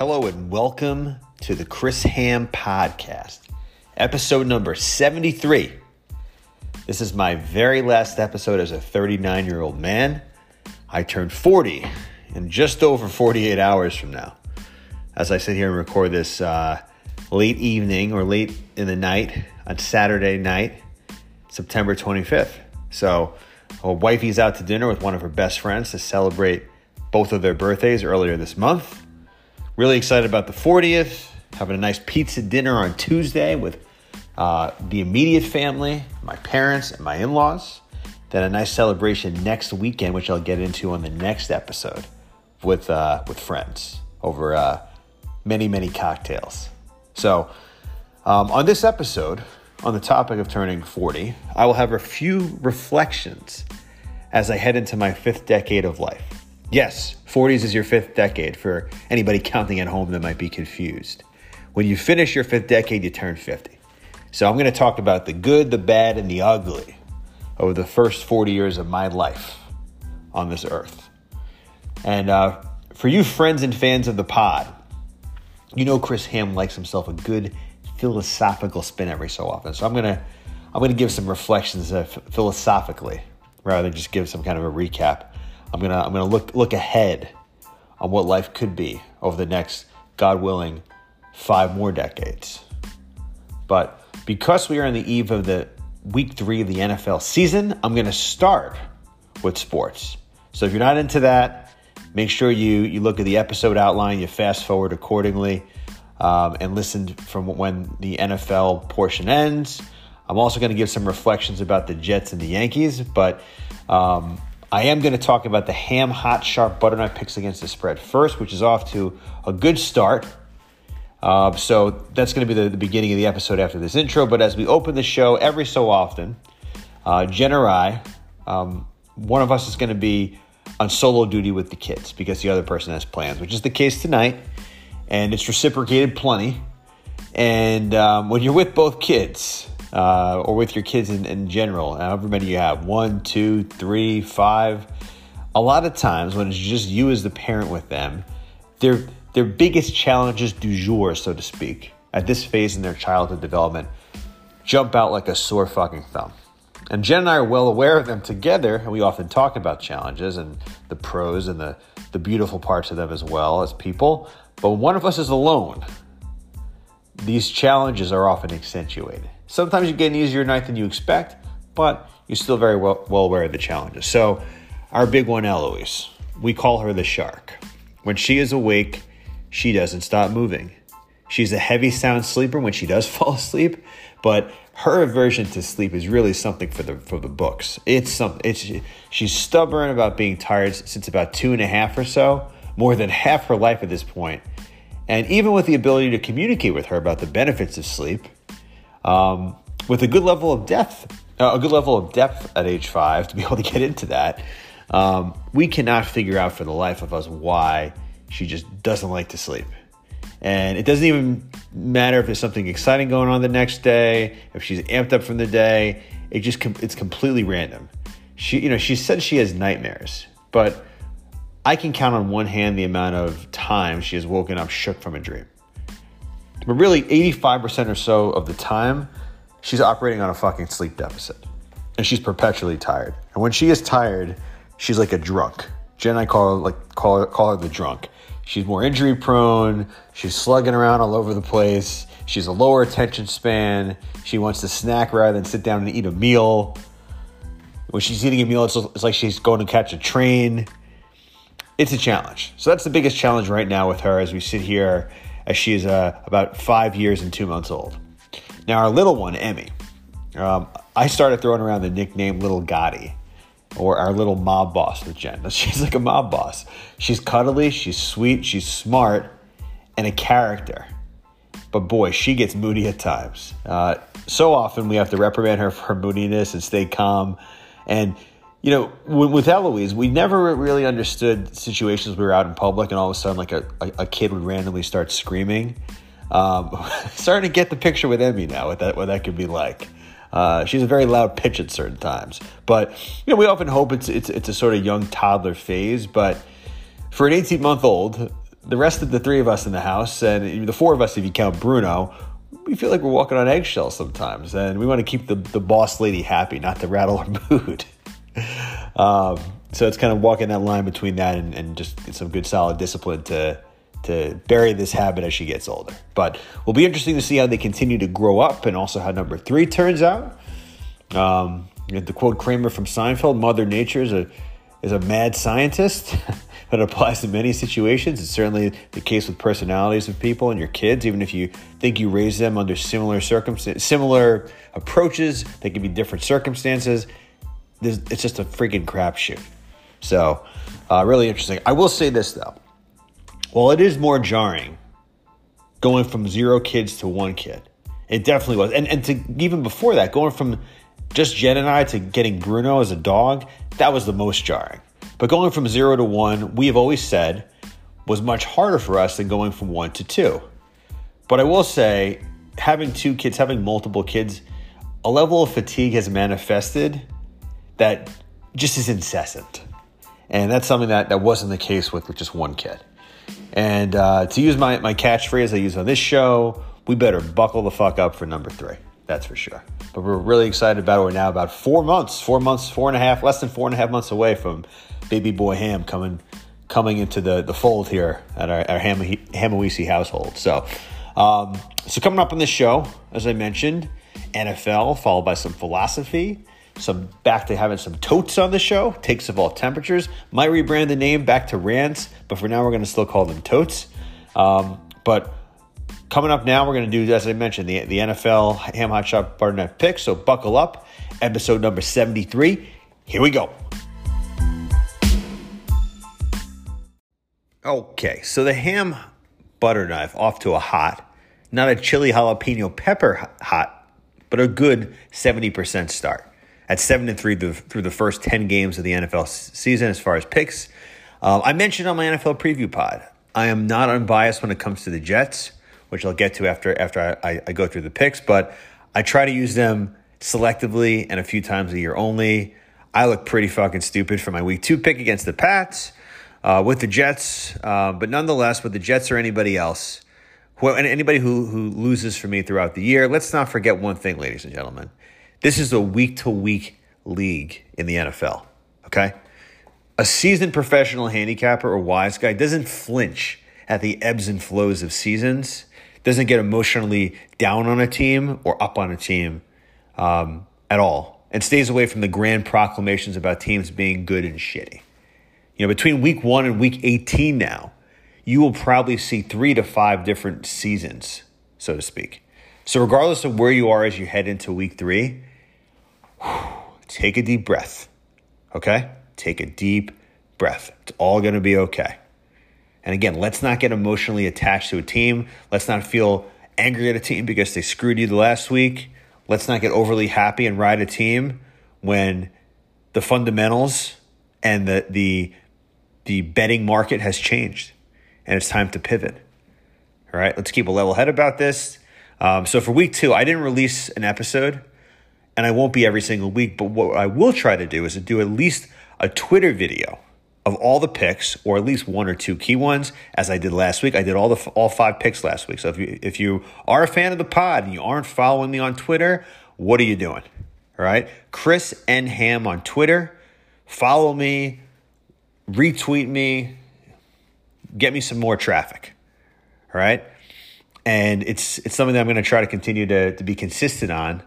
Hello and welcome to the Chris Ham Podcast, episode number 73. This is my very last episode as a 39 year old man. I turned 40 in just over 48 hours from now. As I sit here and record this uh, late evening or late in the night on Saturday night, September 25th. So, well, wifey's out to dinner with one of her best friends to celebrate both of their birthdays earlier this month. Really excited about the 40th. Having a nice pizza dinner on Tuesday with uh, the immediate family, my parents, and my in laws. Then a nice celebration next weekend, which I'll get into on the next episode with, uh, with friends over uh, many, many cocktails. So, um, on this episode, on the topic of turning 40, I will have a few reflections as I head into my fifth decade of life. Yes, 40s is your fifth decade for anybody counting at home that might be confused. When you finish your fifth decade, you turn 50. So I'm going to talk about the good, the bad, and the ugly over the first 40 years of my life on this earth. And uh, for you friends and fans of the pod, you know Chris Ham likes himself a good philosophical spin every so often. So I'm gonna I'm gonna give some reflections uh, philosophically rather than just give some kind of a recap. I'm gonna I'm gonna look look ahead on what life could be over the next, God willing, five more decades. But because we are on the eve of the week three of the NFL season, I'm gonna start with sports. So if you're not into that, make sure you you look at the episode outline, you fast forward accordingly, um, and listen from when the NFL portion ends. I'm also going to give some reflections about the Jets and the Yankees, but um, I am going to talk about the ham, hot, sharp butter knife picks against the spread first, which is off to a good start. Uh, so that's going to be the, the, beginning of the episode after this intro. But as we open the show every so often, uh, Jen or I, um, one of us is going to be on solo duty with the kids because the other person has plans, which is the case tonight. And it's reciprocated plenty. And um, when you're with both kids, uh, or with your kids in, in general, however many you have one, two, three, five. A lot of times when it's just you as the parent with them, their their biggest challenges du jour, so to speak, at this phase in their childhood development, jump out like a sore fucking thumb. And Jen and I are well aware of them together, and we often talk about challenges and the pros and the, the beautiful parts of them as well as people. But one of us is alone, these challenges are often accentuated. Sometimes you get an easier night than you expect, but you're still very well, well aware of the challenges. So, our big one, Eloise, we call her the shark. When she is awake, she doesn't stop moving. She's a heavy sound sleeper when she does fall asleep, but her aversion to sleep is really something for the for the books. It's something. It's she's stubborn about being tired since about two and a half or so, more than half her life at this point. And even with the ability to communicate with her about the benefits of sleep, um, with a good level of depth, uh, a good level of depth at age five to be able to get into that. Um, we cannot figure out for the life of us why she just doesn't like to sleep. And it doesn't even matter if there's something exciting going on the next day, if she's amped up from the day. It just it's completely random. She, you know, she said she has nightmares, but I can count on one hand the amount of time she has woken up shook from a dream. But really, 85% or so of the time, she's operating on a fucking sleep deficit. And she's perpetually tired. And when she is tired, she's like a drunk. Jen and I call her like call her, call her the drunk. She's more injury prone. She's slugging around all over the place. She's a lower attention span. She wants to snack rather than sit down and eat a meal. When she's eating a meal, it's, it's like she's going to catch a train. It's a challenge. So that's the biggest challenge right now with her as we sit here as she is uh, about five years and two months old. Now, our little one, Emmy, um, I started throwing around the nickname Little Gotti or our little mob boss with Jen. She's like a mob boss. She's cuddly, she's sweet, she's smart, and a character. But boy, she gets moody at times. Uh, so often we have to reprimand her for her moodiness and stay calm. And you know, with Eloise, we never really understood situations we were out in public and all of a sudden, like a, a, kid would randomly start screaming. Um, starting to get the picture with Emmy now, what that what that could be like. Uh, she's a very loud pitch at certain times, but you know, we often hope it's it's it's a sort of young toddler phase. But for an 18 month old, the rest of the three of us in the house, and the four of us, if you count Bruno, we feel like we're walking on eggshells sometimes, and we want to keep the, the boss lady happy, not to rattle her mood. Um, so it's kind of walking that line between that and, and just some good solid discipline to to bury this habit as she gets older. But will be interesting to see how they continue to grow up and also how number three turns out. Um, the quote Kramer from Seinfeld, Mother Nature is a, is a mad scientist. that applies to many situations. It's certainly the case with personalities of people and your kids. Even if you think you raise them under similar circumstances, similar approaches, they can be different circumstances. It's just a freaking crapshoot. So, uh, really interesting. I will say this though. Well, it is more jarring going from zero kids to one kid. It definitely was. And, and to even before that, going from just Jen and I to getting Bruno as a dog, that was the most jarring. But going from zero to one, we have always said, was much harder for us than going from one to two. But I will say, having two kids, having multiple kids, a level of fatigue has manifested that just is incessant. And that's something that, that wasn't the case with, with just one kid. And uh, to use my, my catchphrase I use on this show, we better buckle the fuck up for number three. That's for sure. But we're really excited about it. We're now about four months, four months, four and a half, less than four and a half months away from baby boy Ham coming coming into the, the fold here at our, our Ham, Hamawisi household. So, um, so coming up on this show, as I mentioned, NFL followed by some philosophy, some back to having some totes on the show, takes of all temperatures. Might rebrand the name back to rants, but for now we're going to still call them totes. Um, but coming up now, we're going to do, as I mentioned, the, the NFL Ham Hot Shot Butter Knife pick. So buckle up. Episode number 73. Here we go. Okay, so the ham butter knife off to a hot, not a chili jalapeno pepper hot, but a good 70% start at seven and three through the first ten games of the NFL season as far as picks. Uh, I mentioned on my NFL preview pod, I am not unbiased when it comes to the Jets, which I'll get to after after I, I go through the picks. But I try to use them selectively and a few times a year only. I look pretty fucking stupid for my week two pick against the Pats uh, with the Jets, uh, but nonetheless, with the Jets or anybody else, who, anybody who who loses for me throughout the year. Let's not forget one thing, ladies and gentlemen. This is a week to week league in the NFL. Okay? A seasoned professional handicapper or wise guy doesn't flinch at the ebbs and flows of seasons, doesn't get emotionally down on a team or up on a team um, at all, and stays away from the grand proclamations about teams being good and shitty. You know, between week one and week 18 now, you will probably see three to five different seasons, so to speak. So, regardless of where you are as you head into week three, take a deep breath. Okay? Take a deep breath. It's all going to be okay. And again, let's not get emotionally attached to a team. Let's not feel angry at a team because they screwed you the last week. Let's not get overly happy and ride a team when the fundamentals and the the the betting market has changed and it's time to pivot. All right, let's keep a level head about this. Um, so for week two, I didn't release an episode and I won't be every single week, but what I will try to do is to do at least a Twitter video of all the picks, or at least one or two key ones, as I did last week. I did all the all five picks last week. So if you if you are a fan of the pod and you aren't following me on Twitter, what are you doing? All right, Chris N Ham on Twitter. Follow me, retweet me, get me some more traffic. All right, and it's it's something that I'm going to try to continue to to be consistent on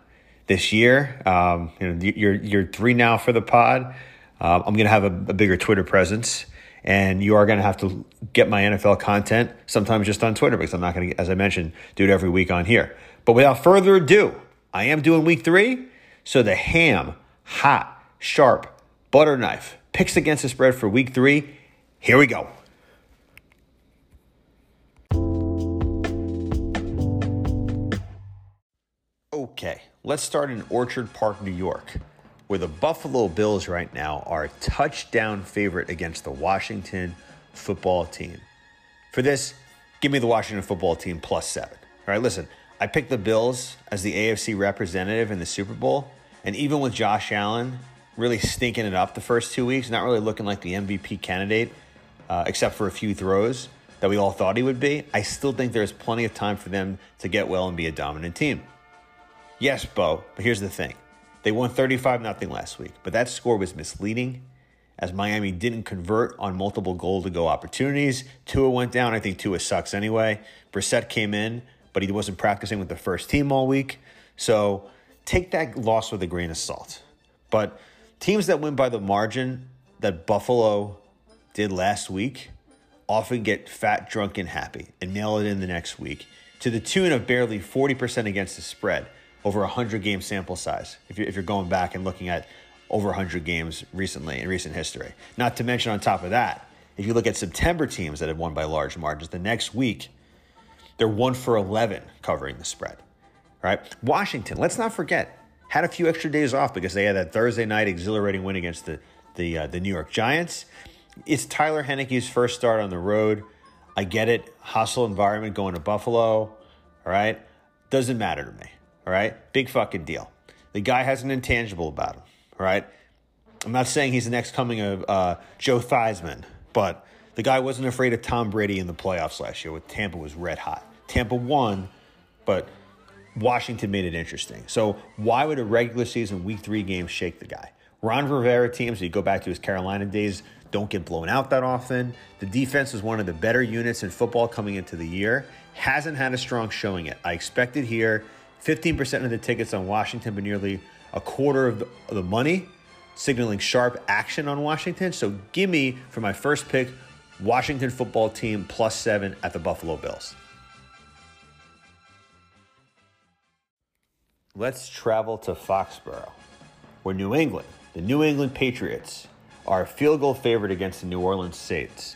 this year. Um, you know, you're you're three now for the pod. Uh, I'm to have a, a, bigger Twitter presence, and you are to have to get my NFL content sometimes just on Twitter because I'm not to, as I mentioned, do it every week on here. But without further ado, I am doing week three. So the ham, hot, sharp, butter knife picks against the spread for week three. Here we go. Okay, let's start in Orchard Park, New York, where the Buffalo Bills right now are a touchdown favorite against the Washington football team. For this, give me the Washington football team plus seven. All right, listen, I picked the Bills as the AFC representative in the Super Bowl, and even with Josh Allen really stinking it up the first two weeks, not really looking like the MVP candidate, uh, except for a few throws, that we all thought he would be, I still think there's plenty of time for them to get well and be a dominant team. Yes, Bo, but here's the thing. They won 35 0 last week, but that score was misleading as Miami didn't convert on multiple goal to go opportunities. Tua went down. I think Tua sucks anyway. Brissett came in, but he wasn't practicing with the first team all week. So take that loss with a grain of salt. But teams that win by the margin that Buffalo did last week often get fat, drunk, and happy and nail it in the next week to the tune of barely 40% against the spread over a 100 game sample size if you're, if you're going back and looking at over 100 games recently in recent history. Not to mention, on top of that, if you look at September teams that have won by large margins, the next week, they're one for 11 covering the spread. Right? Washington, let's not forget, had a few extra days off because they had that Thursday night exhilarating win against the, the, uh, the New York Giants. It's Tyler Heinicke's first start on the road. I get it. Hostile environment going to Buffalo. All right. Doesn't matter to me. All right. Big fucking deal. The guy has an intangible about him. All right. I'm not saying he's the next coming of uh, Joe Theismann, but the guy wasn't afraid of Tom Brady in the playoffs last year with Tampa was red hot. Tampa won, but Washington made it interesting. So why would a regular season week three game shake the guy? Ron Rivera teams, you go back to his Carolina days, don't get blown out that often. The defense was one of the better units in football coming into the year. Hasn't had a strong showing yet. I expected here 15% of the tickets on Washington, but nearly a quarter of the, money, signaling sharp action on Washington. So give me for my first pick, Washington football team plus seven at the Buffalo Bills. Let's travel to Foxborough, where New England, the New England Patriots, are a field goal favorite against the New Orleans Saints.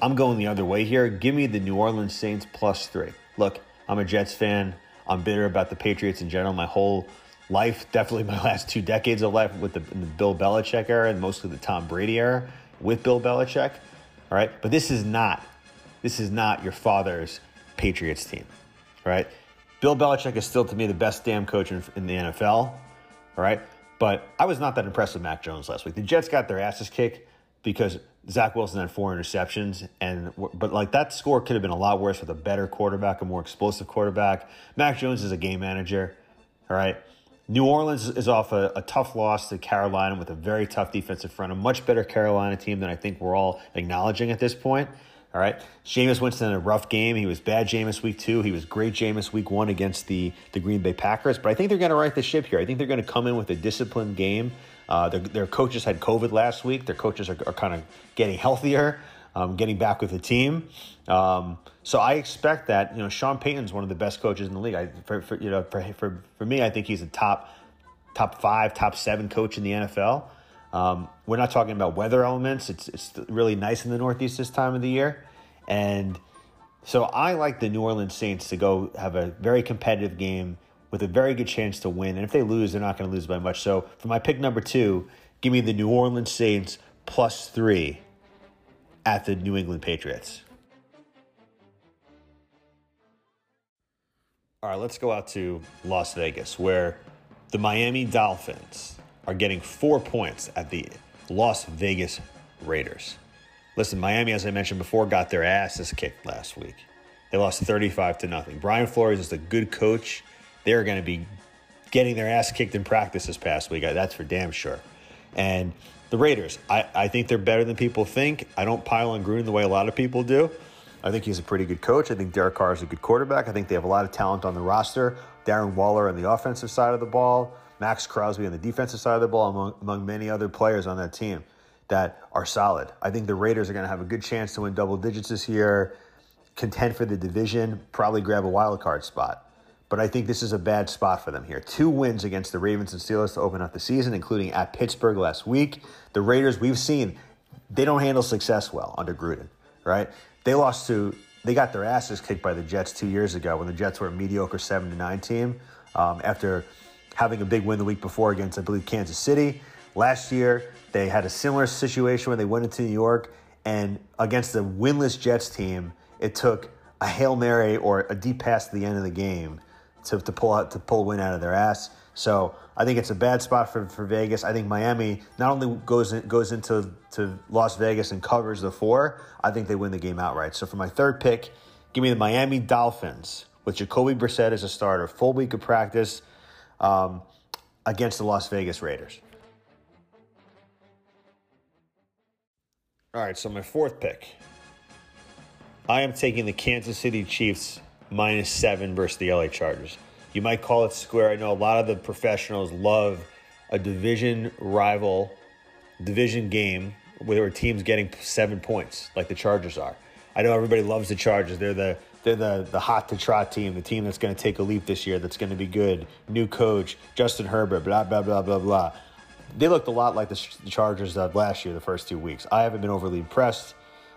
I'm going the other way here. Give me the New Orleans Saints plus three. Look, I'm a Jets fan. I'm bitter about the Patriots in general. My whole life, definitely my last two decades of life with the, the Bill Belichick era and mostly the Tom Brady era with Bill Belichick. All right. But this is not, this is not your father's Patriots team. All right. Bill Belichick is still to me the best damn coach in, in the NFL. All right. But I was not that impressed with Mac Jones last week. The Jets got their asses kicked because Zach Wilson had four interceptions, and but like that score could have been a lot worse with a better quarterback, a more explosive quarterback. Mac Jones is a game manager. All right. New Orleans is off a, a, tough loss to Carolina with a very tough defensive front, a much better Carolina team than I think we're all acknowledging at this point. All right. Jameis Winston in a rough game. He was bad Jameis week two. He was great Jameis week one against the, the Green Bay Packers. But I think they're going to right the ship here. I think they're going to come in with a disciplined game. Uh, their, their, coaches had COVID last week. Their coaches are, are kind of getting healthier, um, getting back with the team. Um, so I expect that, you know, Sean Payton's one of the best coaches in the league. I, for, for, you know, for, for, for me, I think he's a top, top five, top seven coach in the NFL. Um, we're not talking about weather elements. It's, it's really nice in the Northeast this time of the year. And so I like the New Orleans Saints to go have a very competitive game with a very good chance to win. And if they lose, they're not going to lose by much. So for my pick number two, give me the New Orleans Saints plus three at the New England Patriots. All right, let's go out to Las Vegas, where the Miami Dolphins are getting four points at the Las Vegas Raiders. Listen, Miami, as I mentioned before, got their asses kicked last week. They lost 35 to nothing. Brian Flores is a good coach. They're going to be getting their ass kicked in practice this past week. That's for damn sure. And the Raiders, I, I think they're better than people think. I don't pile on Gruden the way a lot of people do. I think he's a pretty good coach. I think Derek Carr is a good quarterback. I think they have a lot of talent on the roster. Darren Waller on the offensive side of the ball. Maxx Crosby on the defensive side of the ball, among, among many other players on that team that are solid. I think the Raiders are going to have a good chance to win double digits this year, contend for the division, probably grab a wild card spot. But I think this is a bad spot for them here. Two wins against the Ravens and Steelers to open up the season, including at Pittsburgh last week. The Raiders, we've seen, they don't handle success well under Gruden, right? They lost to, they got their asses kicked by the Jets two years ago when the Jets were a mediocre seven to nine team um, after having a big win the week before against, I believe, Kansas City. Last year, they had a similar situation when they went into New York and against the winless Jets team, it took a Hail Mary or a deep pass to the end of the game to, to pull out to pull a win out of their ass. So I think it's a bad spot for, for Vegas. I think Miami not only goes in, goes into to Las Vegas and covers the four, I think they win the game outright. So for my third pick, give me the Miami Dolphins with Jacoby Brissett as a starter, full week of practice um, against the Las Vegas Raiders. All right, so my fourth pick. I am taking the Kansas City Chiefs minus seven versus the LA Chargers. You might call it square. I know a lot of the professionals love a division rival, division game where team's getting seven points, like the Chargers are. I know everybody loves the Chargers. They're the they're the the hot to trot team, the team that's going to take a leap this year, that's going to be good. New coach, Justin Herbert, blah blah blah blah blah. They looked a lot like the Chargers of last year, the first two weeks. I haven't been overly impressed.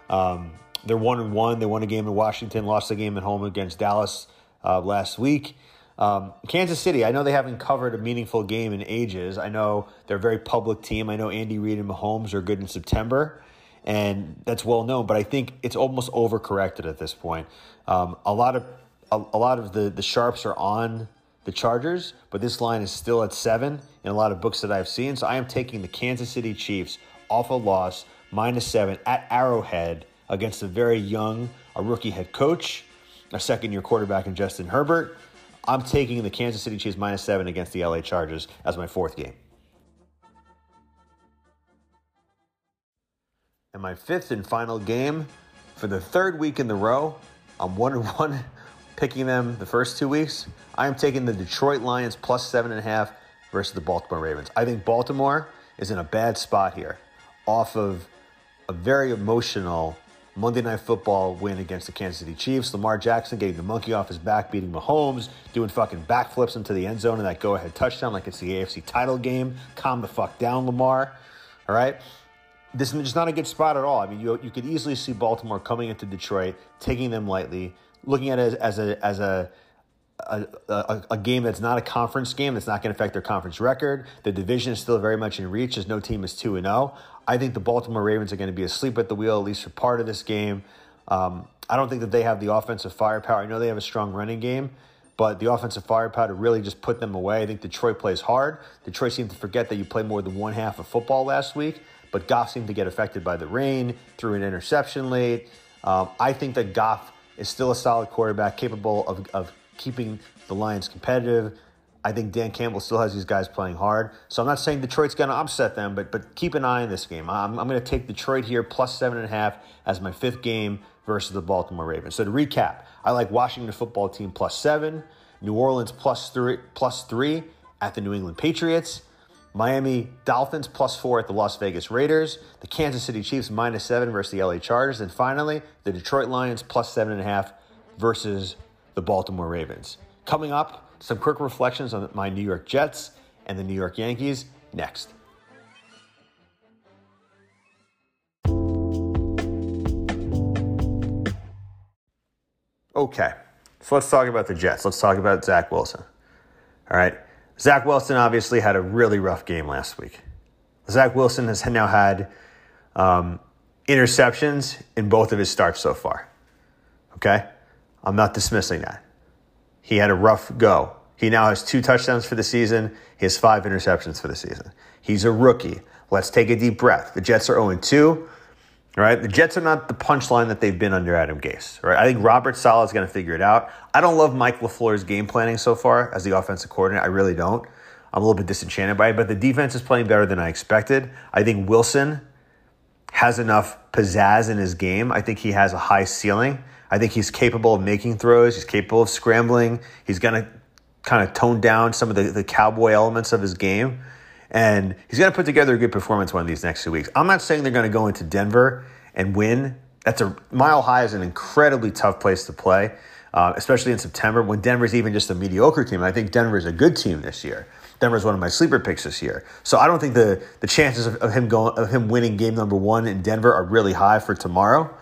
Um, they're one and one. They won a game in Washington, lost a game at home against Dallas uh, last week. Um, Kansas City, I know they haven't covered a meaningful game in ages. I know they're a very public team. I know Andy Reid and Mahomes are good in September, and that's well known. But I think it's almost overcorrected at this point. Um, a lot of a, a, lot of the the sharps are on the Chargers, but this line is still at seven in a lot of books that I've seen. So I am taking the Kansas City Chiefs off a loss minus seven at Arrowhead against a very young, a rookie head coach, a second year quarterback in Justin Herbert. I'm taking the Kansas City Chiefs minus seven against the LA Chargers as my fourth game. And my fifth and final game for the third week in the row, I'm one and one picking them the first two weeks. I am taking the Detroit Lions plus seven and a half versus the Baltimore Ravens. I think Baltimore is in a bad spot here off of a very emotional Monday Night Football win against the Kansas City Chiefs. Lamar Jackson getting the monkey off his back, beating Mahomes, doing fucking backflips into the end zone and that go ahead touchdown like it's the AFC title game. Calm the fuck down, Lamar. All right. This is just not a good spot at all. I mean, you, you could easily see Baltimore coming into Detroit, taking them lightly, looking at it as, as a as a a, a, a, game that's not a conference game that's not going to affect their conference record. The division is still very much in reach as no team is 2 and 0. I think the Baltimore Ravens are going to be asleep at the wheel, at least for part of this game. Um, I don't think that they have the offensive firepower. I know they have a strong running game, but the offensive firepower to really just put them away. I think Detroit plays hard. Detroit seemed to forget that you played more than one half of football last week, but Goff seemed to get affected by the rain, threw an interception late. Um, I think that Goff is still a solid quarterback, capable of, of keeping the Lions competitive. I think Dan Campbell still has these guys playing hard. So I'm not saying Detroit's going to upset them, but but keep an eye on this game. I'm, I'm going to take Detroit here plus seven and a half as my fifth game versus the Baltimore Ravens. So to recap, I like Washington football team plus seven, New Orleans plus three plus three at the New England Patriots, Miami Dolphins plus four at the Las Vegas Raiders, the Kansas City Chiefs minus seven versus the LA Chargers, and finally the Detroit Lions plus seven and a half versus the Baltimore Ravens. Coming up, some quick reflections on my New York Jets and the New York Yankees next. Okay, so let's talk about the Jets. Let's talk about Zach Wilson. All right, Zach Wilson obviously had a really rough game last week. Zach Wilson has now had um, interceptions in both of his starts so far. Okay, I'm not dismissing that. He had a rough go. He now has two touchdowns for the season. He has five interceptions for the season. He's a rookie. Let's take a deep breath. The Jets are 0 2. All right, the Jets are not the punchline that they've been under Adam Gase. Right, I think Robert Saleh is going to figure it out. I don't love Mike LaFleur's game planning so far as the offensive coordinator. I really don't. I'm a little bit disenchanted by it, but the defense is playing better than I expected. I think Wilson has enough pizzazz in his game. I think he has a high ceiling. I think he's capable of making throws. He's capable of scrambling. He's going to kind of tone down some of the, the cowboy elements of his game. And he's going to put together a good performance one of these next two weeks. I'm not saying they're going to go into Denver and win. That's a mile high is an incredibly tough place to play, uh, especially in September when Denver's even just a mediocre team. I think Denver is a good team this year. Denver is one of my sleeper picks this year. So I don't think the the chances of, of him going of him winning game number one in Denver are really high for tomorrow.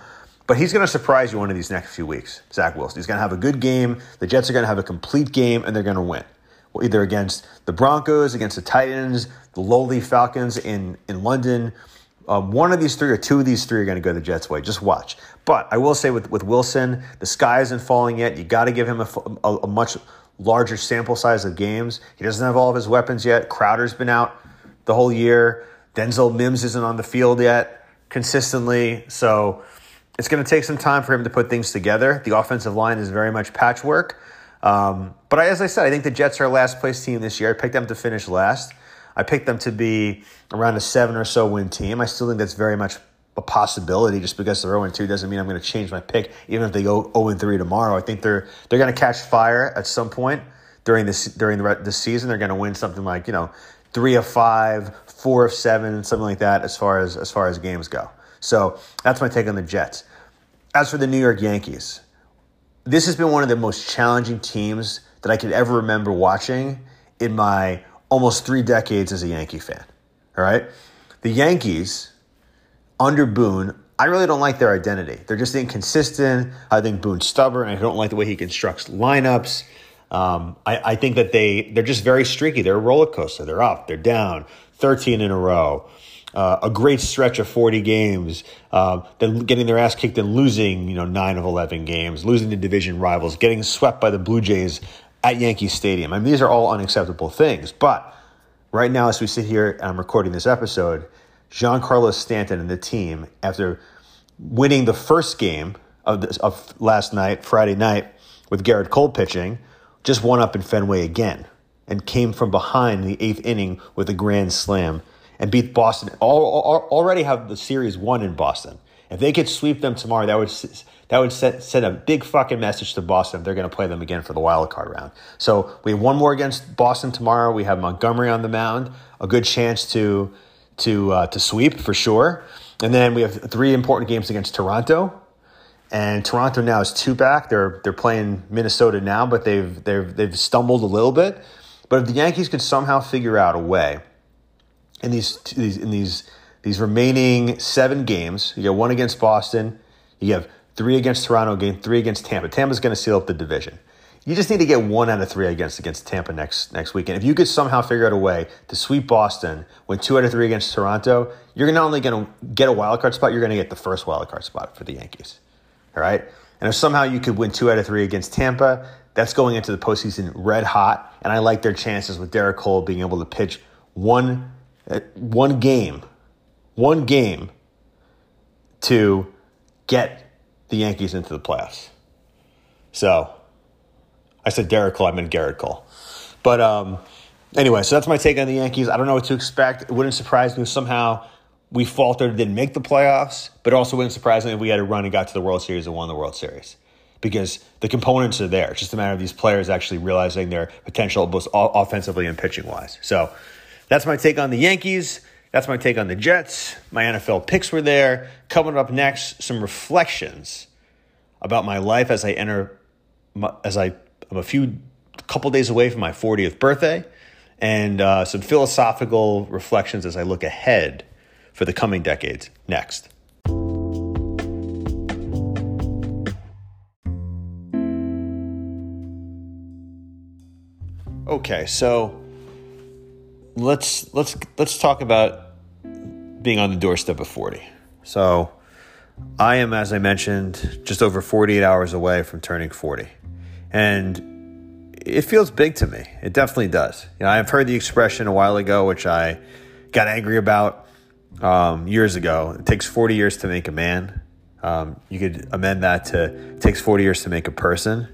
But he's going to surprise you one of these next few weeks, Zach Wilson. He's going to have a good game. The Jets are going to have a complete game, and they're going to win. Well, either against the Broncos, against the Titans, the lowly Falcons in, in London. Um, one of these three or two of these three are going to go the Jets' way. Just watch. But I will say with, with Wilson, the sky isn't falling yet. You got to give him a, a, a much larger sample size of games. He doesn't have all of his weapons yet. Crowder's been out the whole year. Denzel Mims isn't on the field yet consistently. So it's going to take some time for him to put things together. The offensive line is very much patchwork. Um, but I, as I said, I think the Jets are a last place team this year. I picked them to finish last. I picked them to be around a seven or so win team. I still think that's very much a possibility. Just because they're 0 2 doesn't mean I'm going to change my pick, even if they go 0 3 tomorrow. I think they're they're going to catch fire at some point during this during the, the season. They're going to win something like you know three of five, four of seven, something like that as far as as far as games go. So that's my take on the Jets. As for the New York Yankees, this has been one of the most challenging teams that I could ever remember watching in my almost three decades as a Yankee fan. All right. The Yankees, under Boone, I really don't like their identity. They're just inconsistent. I think Boone's stubborn. I don't like the way he constructs lineups. Um, I, I, think that they they're just very streaky. They're a roller coaster. They're up, they're down, 13 in a row. Uh, a great stretch of 40 games, uh, then getting their ass kicked and losing, you know, nine of 11 games, losing to division rivals, getting swept by the Blue Jays at Yankee Stadium. I mean, these are all unacceptable things. But right now, as we sit here and I'm recording this episode, Giancarlo Stanton and the team, after winning the first game of, this, of last night, Friday night, with Gerrit Cole pitching, just won up in Fenway again and came from behind in the eighth inning with a grand slam and beat Boston. already have the series won in Boston. If they could sweep them tomorrow, that would that would set, send a big fucking message to Boston. They're going to play them again for the wild card round. So we have one more against Boston tomorrow. We have Montgomery on the mound, a good chance to to uh, to sweep for sure. And then we have three important games against Toronto, and Toronto now is two back. They're they're playing Minnesota now, but they've they've they've stumbled a little bit. But if the Yankees could somehow figure out a way in these in these these remaining seven games, you get one against Boston, you have three against Toronto, game three against Tampa. Tampa's going to seal up the division. You just need to get one out of three against against Tampa next next weekend. If you could somehow figure out a way to sweep Boston, win two out of three against Toronto, you're not only going to get a wild card spot, you're going to get the first wild card spot for the Yankees. All right. And if somehow you could win two out of three against Tampa, that's going into the postseason red hot. And I like their chances with Derek Cole being able to pitch one, one game, one game to get the Yankees into the playoffs. So I said Derek Cole, I meant Gerrit Cole. But um, anyway, so that's my take on the Yankees. I don't know what to expect. It wouldn't surprise me if somehow we faltered, and didn't make the playoffs, but also wouldn't surprise me if we had a run and got to the World Series and won the World Series. Because the components are there. It's just a matter of these players actually realizing their potential both offensively and pitching wise. So that's my take on the Yankees. That's my take on the Jets. My NFL picks were there. Coming up next, some reflections about my life as I enter, as I, I'm a few, couple days away from my 40th birthday, and uh, some philosophical reflections as I look ahead for the coming decades next. Okay, so let's let's let's talk about being on the doorstep of 40. So I am as I mentioned just over 48 hours away from turning 40. And it feels big to me. It definitely does. You know, I've heard the expression a while ago which I got angry about um, years ago. It takes 40 years to make a man. Um, you could amend that to takes 40 years to make a person.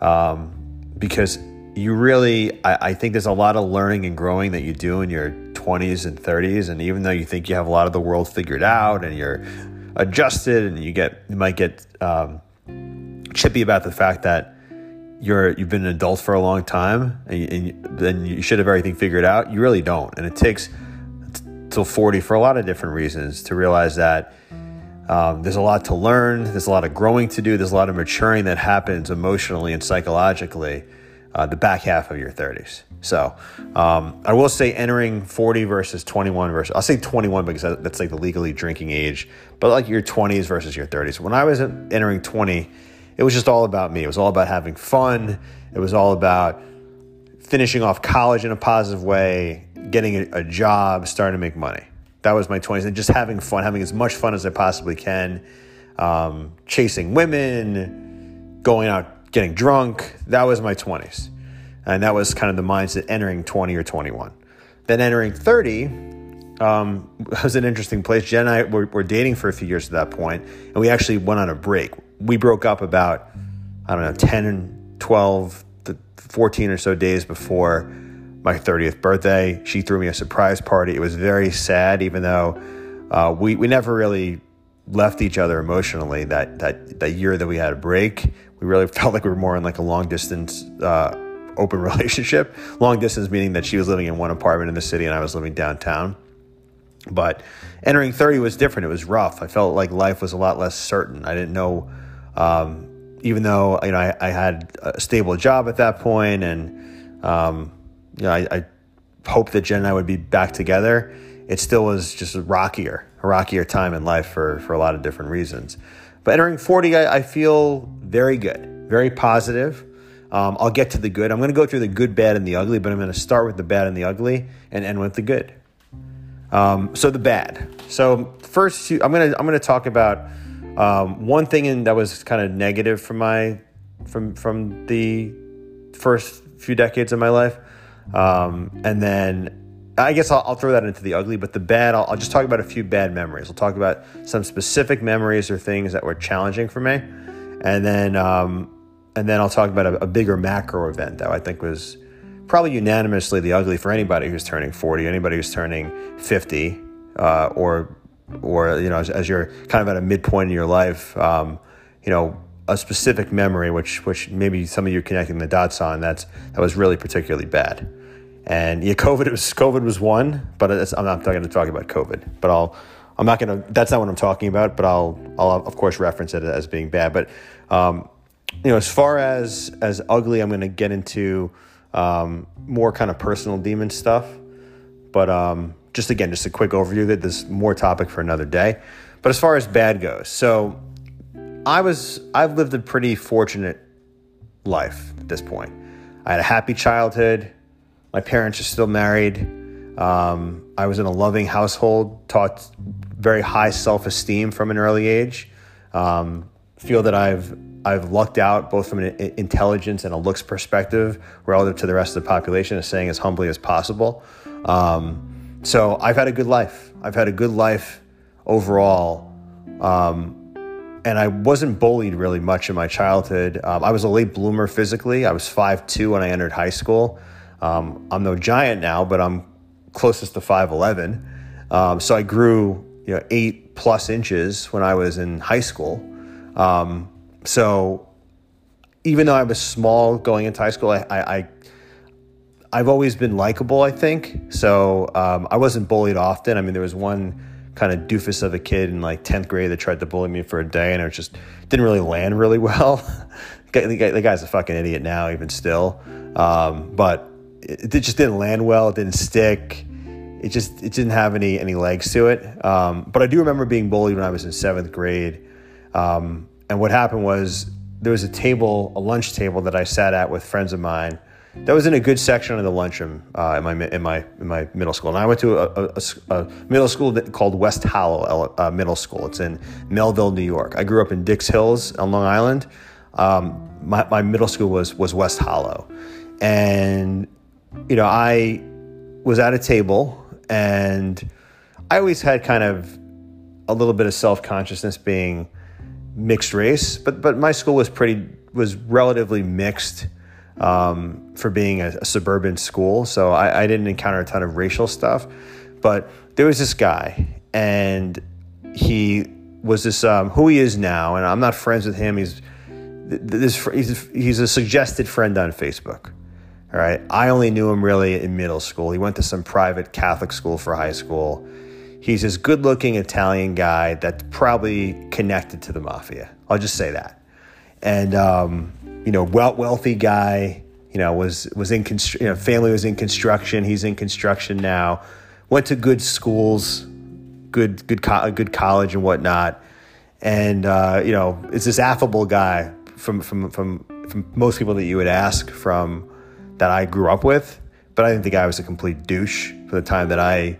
Um, because you really, I, I, think there's a lot of learning and growing that you do in your 20s and 30s. And even though you think you have a lot of the world figured out and you're adjusted and you get, you might get um, chippy about the fact that you're, you've been an adult for a long time and, and then you should have everything figured out. You really don't. And it takes, till 40 for a lot of different reasons to realize that um, there's a lot to learn, there's a lot of growing to do, there's a lot of maturing that happens emotionally and psychologically uh, the back half of your 30s. So um, I will say entering 40 versus 21 versus, I'll say 21 because that's like the legally drinking age, but like your 20s versus your 30s. When I was entering 20, it was just all about me. It was all about having fun. It was all about finishing off college in a positive way, getting a, a job, starting to make money. That was my 20s, and just having fun, having as much fun as I possibly can, um, chasing women, going out, getting drunk. That was my 20s. And that was kind of the mindset entering 20 or 21. Then entering 30 um, was an interesting place. Jen and I were, were dating for a few years at that point, and we actually went on a break. We broke up about, I don't know, 10 12, 14 or so days before my 30th birthday. She threw me a surprise party. It was very sad, even though uh, we, we never really left each other emotionally that, that, that year that we had a break. We really felt like we were more in like a long distance uh, open relationship. Long distance meaning that she was living in one apartment in the city and I was living downtown. But entering 30 was different. It was rough. I felt like life was a lot less certain. I didn't know, um, even though you know I, I, had a stable job at that point, and um, you know I, I hoped that Jen and I would be back together. It still was just rockier, a rockier time in life for for a lot of different reasons. But entering 40, I, I feel very good, very positive. Um, I'll get to the good. I'm going to go through the good, bad, and the ugly, but I'm going to start with the bad and the ugly and end with the good. Um, so the bad. So first, I'm gonna I'm gonna talk about um, one thing in, that was kind of negative from my from from the first few decades of my life, um, and then I guess I'll, I'll, throw that into the ugly. But the bad, I'll, I'll, just talk about a few bad memories. I'll talk about some specific memories or things that were challenging for me, and then um, and then I'll talk about a, a bigger macro event that I think was probably unanimously the ugly for anybody who's turning 40, anybody who's turning 50, uh, or or you know as, as, you're kind of at a midpoint in your life, um, you know a specific memory which which maybe some of you are connecting the dots on that's that was really particularly bad. And yeah, COVID was COVID was one, but I'm not going to talk about COVID, but I'll. I'm not going to. That's not what I'm talking about. But I'll, I'll of course reference it as being bad. But um, you know, as far as as ugly, I'm going to get into um, more kind of personal demon stuff. But um, just again, just a quick overview that there's more topic for another day. But as far as bad goes, so I was I've lived a pretty fortunate life at this point. I had a happy childhood. My parents are still married. Um, I was in a loving household, taught very high self esteem from an early age. Um, feel that I've I've lucked out both from an intelligence and a looks perspective relative to the rest of the population, as saying as humbly as possible. Um, so I've had a good life. I've had a good life overall. Um, and I wasn't bullied really much in my childhood. Um, I was a late bloomer physically. I was 5'2 when I entered high school. Um, I'm no giant now, but I'm closest to 5'11. Um, so I grew you know, eight plus inches when I was in high school. Um, so even though I was small going into high school, I, I, I have always been likable. I think so. Um, I wasn't bullied often. I mean, there was one kind of doofus of a kid in like tenth grade that tried to bully me for a day, and it just didn't really land really well. the, guy's a fucking idiot now, even still. Um, but it, it, just didn't land well. It didn't stick. It just it didn't have any any legs to it. Um, but I do remember being bullied when I was in seventh grade. Um, and what happened was there was a table, a lunch table that I sat at with friends of mine. That was in a good section of the lunchroom uh, in my in my in my middle school, and I went to a, a, a middle school called West Hollow uh, Middle School. It's in Melville, New York. I grew up in Dix Hills on Long Island. Um, my, my middle school was was West Hollow, and you know I was at a table, and I always had kind of a little bit of self consciousness being mixed race, but but my school was pretty was relatively mixed um, for being a, a, suburban school, so I, I, didn't encounter a ton of racial stuff. But there was this guy, and he was this um, who he is now, and I'm not friends with him. He's this he's, he's a suggested friend on Facebook. All right, I only knew him really in middle school. He went to some private Catholic school for high school He's this good looking Italian guy that's probably connected to the mafia. I'll just say that. And, um, you know, well, wealthy guy, you know, was, was in, constr- you know, family was in construction. He's in construction now. Went to good schools, good, good, co- good college and whatnot. And, uh, you know, it's this affable guy from, from, from, from most people that you would ask from that I grew up with. But I think the guy was a complete douche for the time that I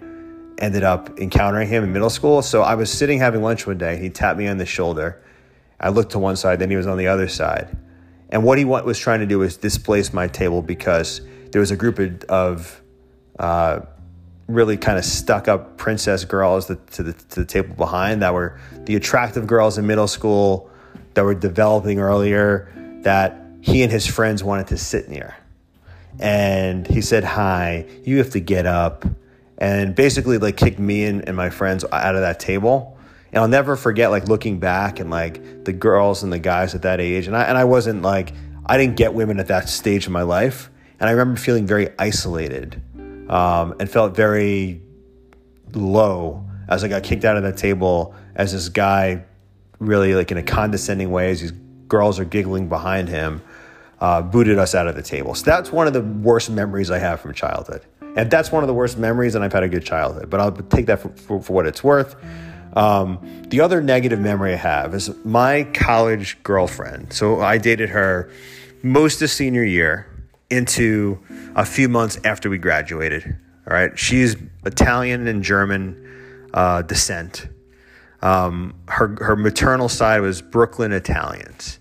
ended up encountering him in middle school. So I was sitting having lunch one day. He tapped me on the shoulder. I looked to one side, then he was on the other side. And what he was trying to do was displace my table because there was a group of, uh, really kind of stuck up princess girls to, the, to the table behind that were the attractive girls in middle school that were developing earlier that he and his friends wanted to sit near. And he said, Hi, you have to get up. And basically, like, kicked me and, and my friends out of that table. And I'll never forget, like, looking back and, like, the girls and the guys at that age. And I, and I wasn't, like, I didn't get women at that stage of my life. And I remember feeling very isolated um, and felt very low as I got kicked out of that table as this guy really like in a condescending way as these girls are giggling behind him uh, booted us out of the table. So that's one of the worst memories i have from childhood. And that's one of the worst memories and i've had a good childhood but i'll take that for, for, for what it's worth. Um, the other negative memory i have is my college girlfriend. So i dated her most of senior year into a few months after we graduated. All right, she's Italian and German uh, descent. Um, her her maternal side was Brooklyn Italians,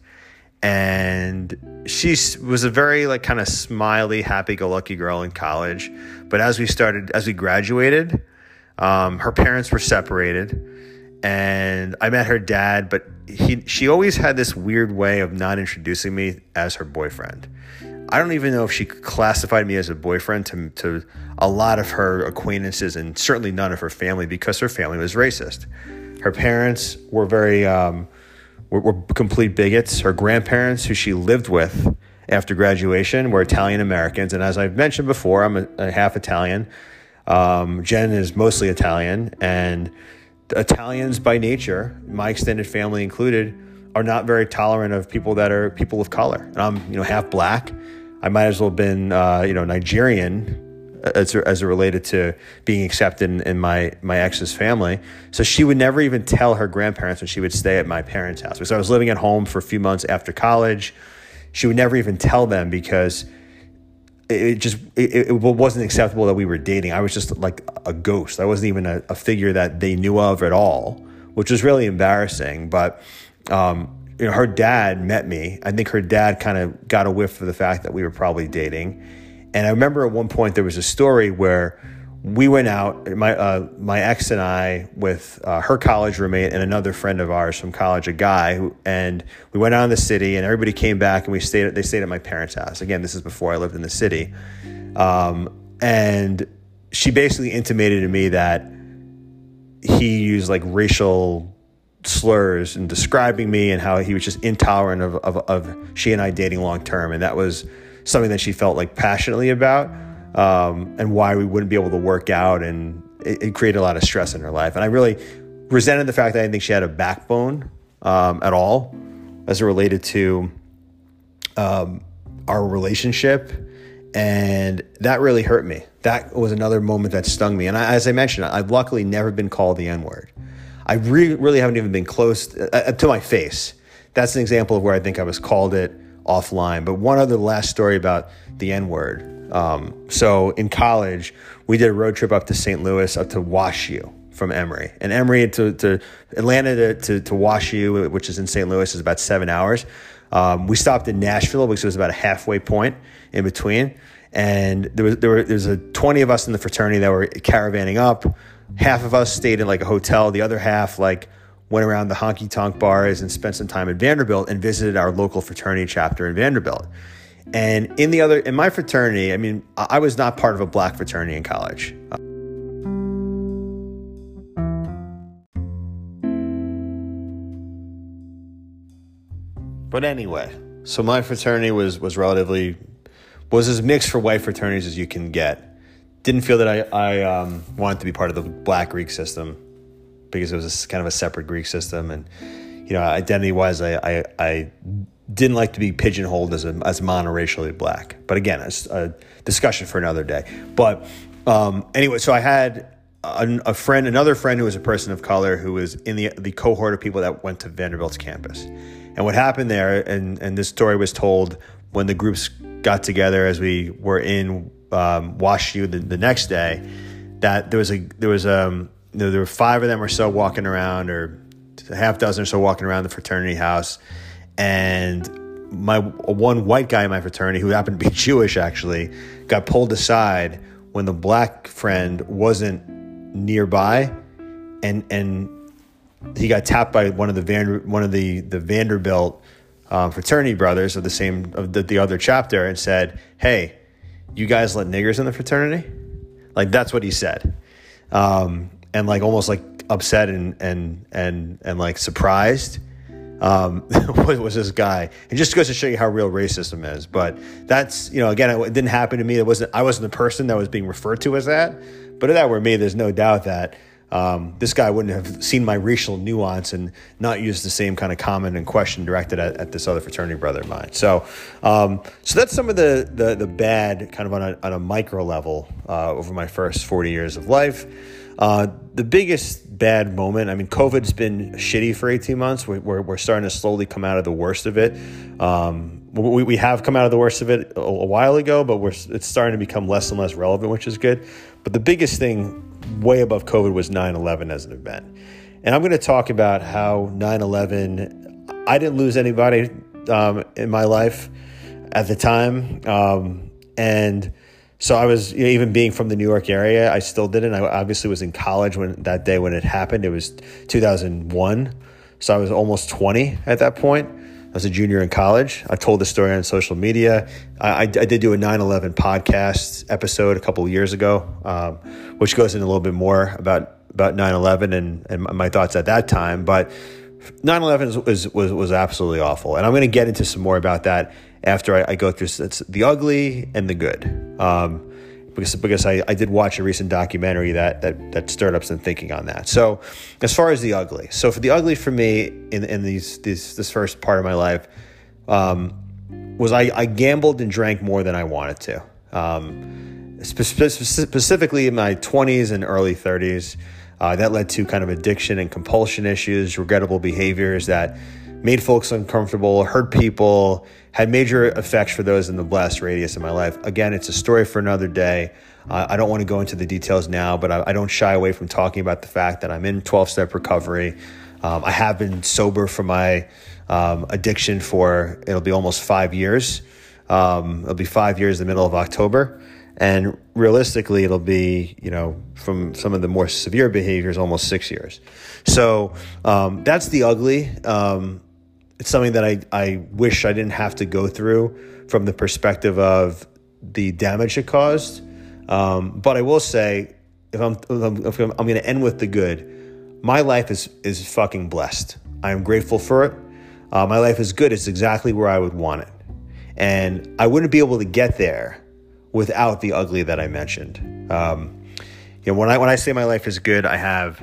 and she was a very like kind of smiley, happy-go-lucky girl in college. But as we started, as we graduated, um, her parents were separated, and I met her dad. But he she always had this weird way of not introducing me as her boyfriend. I don't even know if she classified me as a boyfriend to, to a lot of her acquaintances and certainly none of her family because her family was racist. Her parents were very, um, were, were complete bigots. Her grandparents, who she lived with after graduation, were Italian Americans. And as I've mentioned before, I'm a, a half Italian. Um, Jen is mostly Italian. And Italians by nature, my extended family included, are not very tolerant of people that are people of color. And I'm, you know, half black. I might as well have been, uh, you know, Nigerian as, as it related to being accepted in, in, my, my ex's family. So she would never even tell her grandparents when she would stay at my parents' house. Because I was living at home for a few months after college. She would never even tell them because it just it, it wasn't acceptable that we were dating. I was just like a ghost. I wasn't even a, a figure that they knew of at all, which was really embarrassing. But um, you know, her dad met me. I think her dad kind of got a whiff of the fact that we were probably dating. And I remember at one point there was a story where we went out, my uh, my ex and I, with uh, her college roommate and another friend of ours from college, a guy, who, and we went out in the city, and everybody came back, and we stayed. They stayed at my parents' house. Again, this is before I lived in the city, um, and she basically intimated to me that he used like racial slurs and describing me and how he was just intolerant of, of, of she and I dating long term. And that was something that she felt like passionately about um, and why we wouldn't be able to work out. And it, it, created a lot of stress in her life. And I really resented the fact that I didn't think she had a backbone um, at all as it related to um, our relationship. And that really hurt me. That was another moment that stung me. And I, as I mentioned, I've luckily never been called the N word. I re- really haven't even been close uh, uh, to my face. That's an example of where I think I was called it offline. But one other last story about the N word. Um, so in college, we did a road trip up to St. Louis, up to WashU from Emory. And Emory to, to Atlanta to, to, to which is in St. Louis, is about seven hours. Um, we stopped in Nashville, which was about a halfway point in between. And there was there were there's a 20 of us in the fraternity that were caravanning up half of us stayed in like a hotel, the other half like went around the honky tonk bars and spent some time at Vanderbilt and visited our local fraternity chapter in Vanderbilt. And in the other, in my fraternity, I mean, I was not part of a black fraternity in college. But anyway, so my fraternity was was relatively was as mixed for white fraternities as you can get didn't feel that I, I um, wanted to be part of the black Greek system because it was kind of a separate Greek system. And, you know, identity wise, I, I, I, didn't like to be pigeonholed as, a, as monoracially black. But again, it's a discussion for another day. But um, anyway, so I had a, a, friend, another friend who was a person of color who was in the, the cohort of people that went to Vanderbilt's campus. And what happened there, and, and this story was told when the groups got together as we were in um, WashU the, the next day that there was a there was um you know, there were five of them or so walking around or a half dozen or so walking around the fraternity house. And my one white guy in my fraternity who happened to be Jewish actually got pulled aside when the black friend wasn't nearby, and and he got tapped by one of the Vander, one of the the Vanderbilt um, fraternity brothers of the same of the, the other chapter and said, "Hey, you guys let niggers in the fraternity?" Like that's what he said, um, and like almost like upset and and and and like surprised um, was this guy. And just goes to show you how real racism is. But that's, you know, again, it didn't happen to me. It wasn't, I wasn't the person that was being referred to as that. But if that were me, there's no doubt that um, this guy wouldn't have seen my racial nuance and not used the same kind of comment and question directed at, at this other fraternity brother of mine. So, um, so that's some of the, the, the bad kind of on a, on a micro level uh, over my first 40 years of life. Uh, the biggest bad moment, I mean, COVID's been shitty for 18 months. We're, we're, we're starting to slowly come out of the worst of it. Um, we, we have come out of the worst of it a, a while ago, but we're, it's starting to become less and less relevant, which is good. But the biggest thing way above COVID was 9 11 as an event. And I'm going to talk about how 9 11, I didn't lose anybody um, in my life at the time. Um, and so I was you know, even being from the New York area, I still didn't. I obviously was in college when that day when it happened. It was 2001, so I was almost 20 at that point. I was a junior in college. I told the story on social media. I, I, did do a 9/11 podcast episode a couple years ago, um, which goes in a little bit more about about 9/11 and, and my thoughts at that time. But 9/11 was was was absolutely awful, and I'm going to get into some more about that after I, I go through the ugly and the good. Um, because because I, I did watch a recent documentary that, that that stirred up some thinking on that. So as far as the ugly, so for the ugly for me in in these, these this first part of my life um, was I, I gambled and drank more than I wanted to. Um, spe- specifically in my 20s and early 30s, uh, that led to kind of addiction and compulsion issues, regrettable behaviors that made folks uncomfortable, hurt people, had major effects for those in the blast radius of my life. Again, it's a story for another day. Uh, I don't want to go into the details now, but I, I, don't shy away from talking about the fact that I'm in 12 step recovery. Um, I have been sober for my um, addiction for it'll be almost five years. Um, it'll be five years in the middle of October. And realistically, it'll be, you know, from some of the more severe behaviors, almost six years. So um, that's the ugly. It's something that I, I wish I didn't have to go through from the perspective of the damage it caused. Um, but I will say, if I'm, if I'm, I'm going to end with the good, my life is, is fucking blessed. I am grateful for it. Uh, my life is good. It's exactly where I would want it. And I wouldn't be able to get there without the ugly that I mentioned. Um, you know, when I, when I say my life is good, I have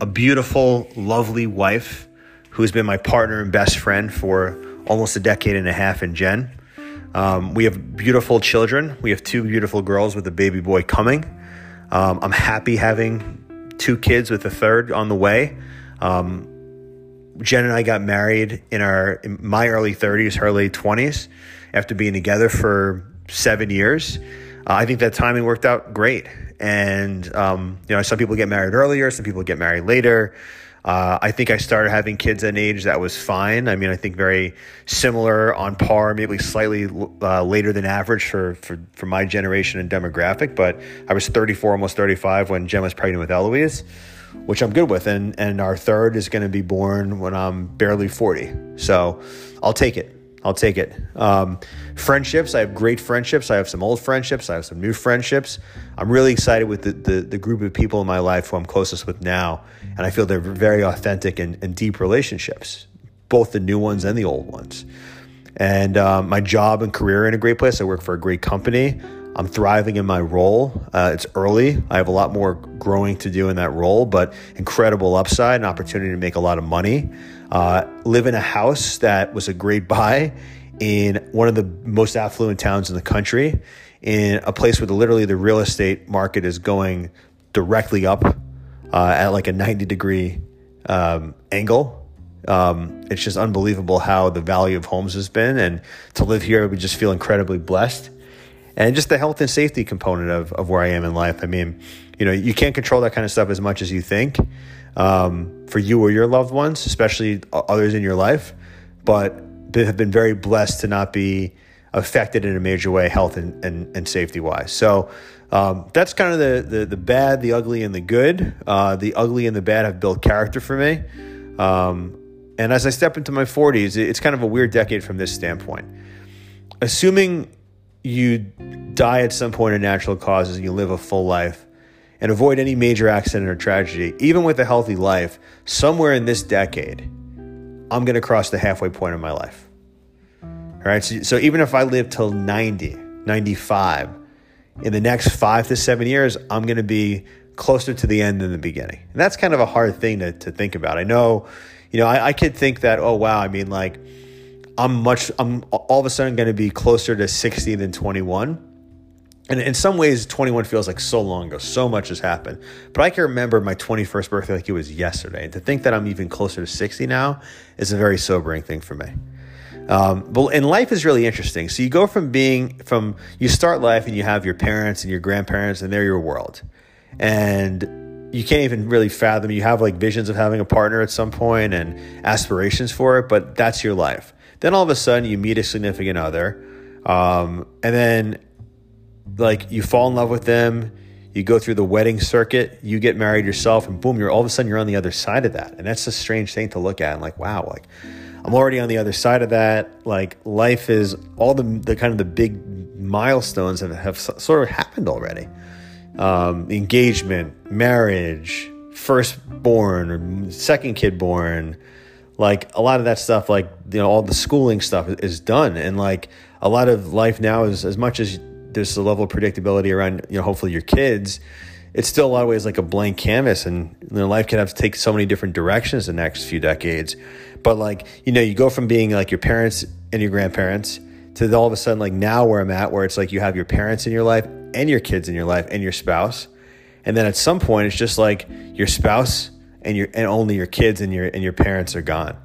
a beautiful, lovely wife who's been my partner and best friend for almost a decade and a half in Jen. Um, we have beautiful children. We have two beautiful girls with a baby boy coming. Um, I'm happy having two kids with a third on the way. Um, Jen and I got married in our in my early 30s, her late 20s, after being together for seven years. Uh, I think that timing worked out great. And um, you know, some people get married earlier, some people get married later. Uh, I think I started having kids at an age that was fine. I mean, I think very similar on par, maybe slightly uh, later than average for, for, for my generation and demographic. But I was 34, almost 35 when Jen was pregnant with Eloise, which I'm good with. And, and our third is going to be born when I'm barely 40. So I'll take it. I'll take it. Um, friendships, I have great friendships. I have some old friendships. I have some new friendships. I'm really excited with the, the, the, group of people in my life who I'm closest with now. And I feel they're very authentic and, and deep relationships, both the new ones and the old ones. And um, my job and career are in a great place. I work for a great company. I'm thriving in my role. Uh, it's early. I have a lot more growing to do in that role, but incredible upside and opportunity to make a lot of money. Uh, live in a house that was a great buy in one of the most affluent towns in the country, in a place where the, literally the real estate market is going directly up uh, at like a 90 degree um, angle. Um, it's just unbelievable how the value of homes has been. And to live here, we just feel incredibly blessed. And just the health and safety component of, of where I am in life. I mean, you know, you can't control that kind of stuff as much as you think um, for you or your loved ones, especially others in your life. But have been very blessed to not be affected in a major way, health and, and, and safety wise. So um, that's kind of the, the, the bad, the ugly, and the good. Uh, the ugly and the bad have built character for me. Um, and as I step into my 40s, it's kind of a weird decade from this standpoint. Assuming you die at some point of natural causes and you live a full life and avoid any major accident or tragedy, even with a healthy life, somewhere in this decade, I'm going to cross the halfway point of my life. All right. So, so even if I live till 90, 95, in the next five to seven years, I'm going to be closer to the end than the beginning. And that's kind of a hard thing to, to think about. I know, you know, I, I could think that, oh, wow, I mean, like, I'm much, I'm all of a sudden going to be closer to 60 than 21. And in some ways, 21 feels like so long ago. So much has happened. But I can remember my 21st birthday like it was yesterday. And to think that I'm even closer to 60 now is a very sobering thing for me. Um, but and life is really interesting. So you go from being from you start life and you have your parents and your grandparents and they're your world, and you can't even really fathom. You have like visions of having a partner at some point and aspirations for it, but that's your life. Then all of a sudden you meet a significant other, um, and then like you fall in love with them you go through the wedding circuit you get married yourself and boom you're all of a sudden you're on the other side of that. And that's a strange thing to look at and like wow like i'm already on the other side of that. Like life is all the, the kind of the big milestones have, have sort of happened already. Um, engagement marriage firstborn or second kid born. Like a lot of that stuff like you know all the schooling stuff is done. And like a lot of life now is as much as there's a level of predictability around you know hopefully your kids it's still a lot of ways like a blank canvas and you know, life can have to take so many different directions the next few decades. But like you know you go from being like your parents and your grandparents to all of a sudden like now where i'm at where it's like you have your parents in your life and your kids in your life and your spouse. And then at some point it's just like your spouse and your and only your kids and your and your parents are gone.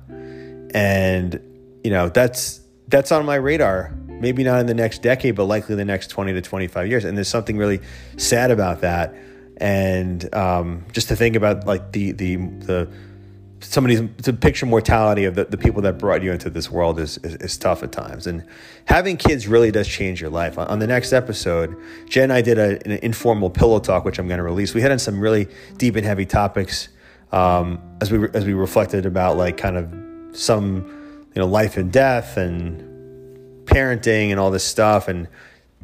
And you know that's that's on my radar maybe not in the next decade, but likely the next 20 to 25 years. And there's something really sad about that. And um, just to think about like the, the, the, somebody's to picture mortality of the, the people that brought you into this world is, is, is, tough at times. And having kids really does change your life. On, on the next episode, Jen and I did a, an informal pillow talk, which I'm going to release. We hit on some really deep and heavy topics um, as we as we reflected about like kind of some you know life and death and parenting and all this stuff and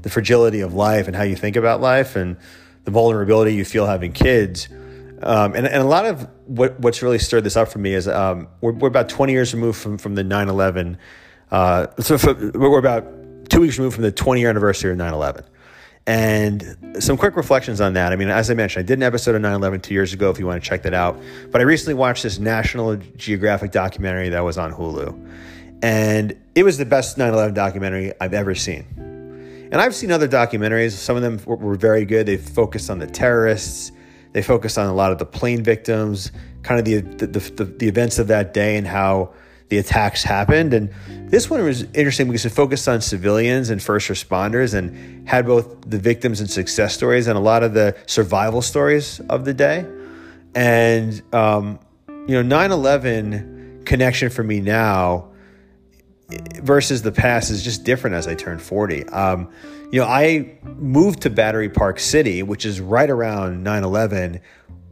the fragility of life and how you think about life and the vulnerability you feel having kids. Um, and, and a lot of what, what's really stirred this up for me is um, we're, we're, about 20 years removed from, from the 9 11. Uh, so we're about two weeks removed from the 20 year anniversary of 9 11. And some quick reflections on that. I mean, as I mentioned, I did an episode of 9 11 two years ago if you want to check that out. But I recently watched this National Geographic documentary that was on Hulu. And it was the best 9 11 documentary I've ever seen. And I've seen other documentaries. Some of them were, very good. They focused on the terrorists, they focused on a lot of the plane victims, kind of the, the, the, the events of that day and how the attacks happened. And this one was interesting because it focused on civilians and first responders and had both the victims and success stories and a lot of the survival stories of the day. And, um, you know, 9 11 connection for me now versus the past is just different as I turned 40. Um, you know, I moved to Battery Park City, which is right around 9 11.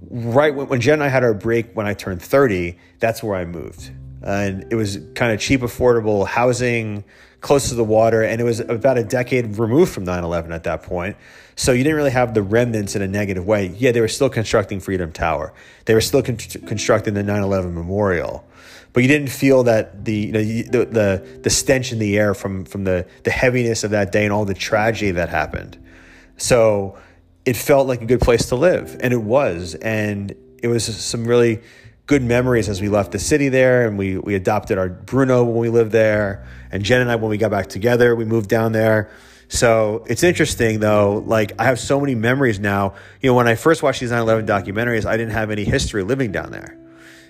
Right when, when Jen and I had our break when I turned 30, that's where I moved. And it was kind of cheap, affordable housing close to the water. And it was about a decade removed from 9 11 at that point. So you didn't really have the remnants in a negative way. Yeah, they were still constructing Freedom Tower, they were still con- constructing the 9 11 memorial but you didn't feel that the you know the, the the stench in the air from from the the heaviness of that day and all the tragedy that happened. So it felt like a good place to live, and it was, and it was some really good memories as we left the city there, and we we adopted our Bruno when we lived there, and Jen and I when we got back together, we moved down there. So it's interesting though, like I have so many memories now. You know, when I first watched these 9 11 documentaries, I didn't have any history living down there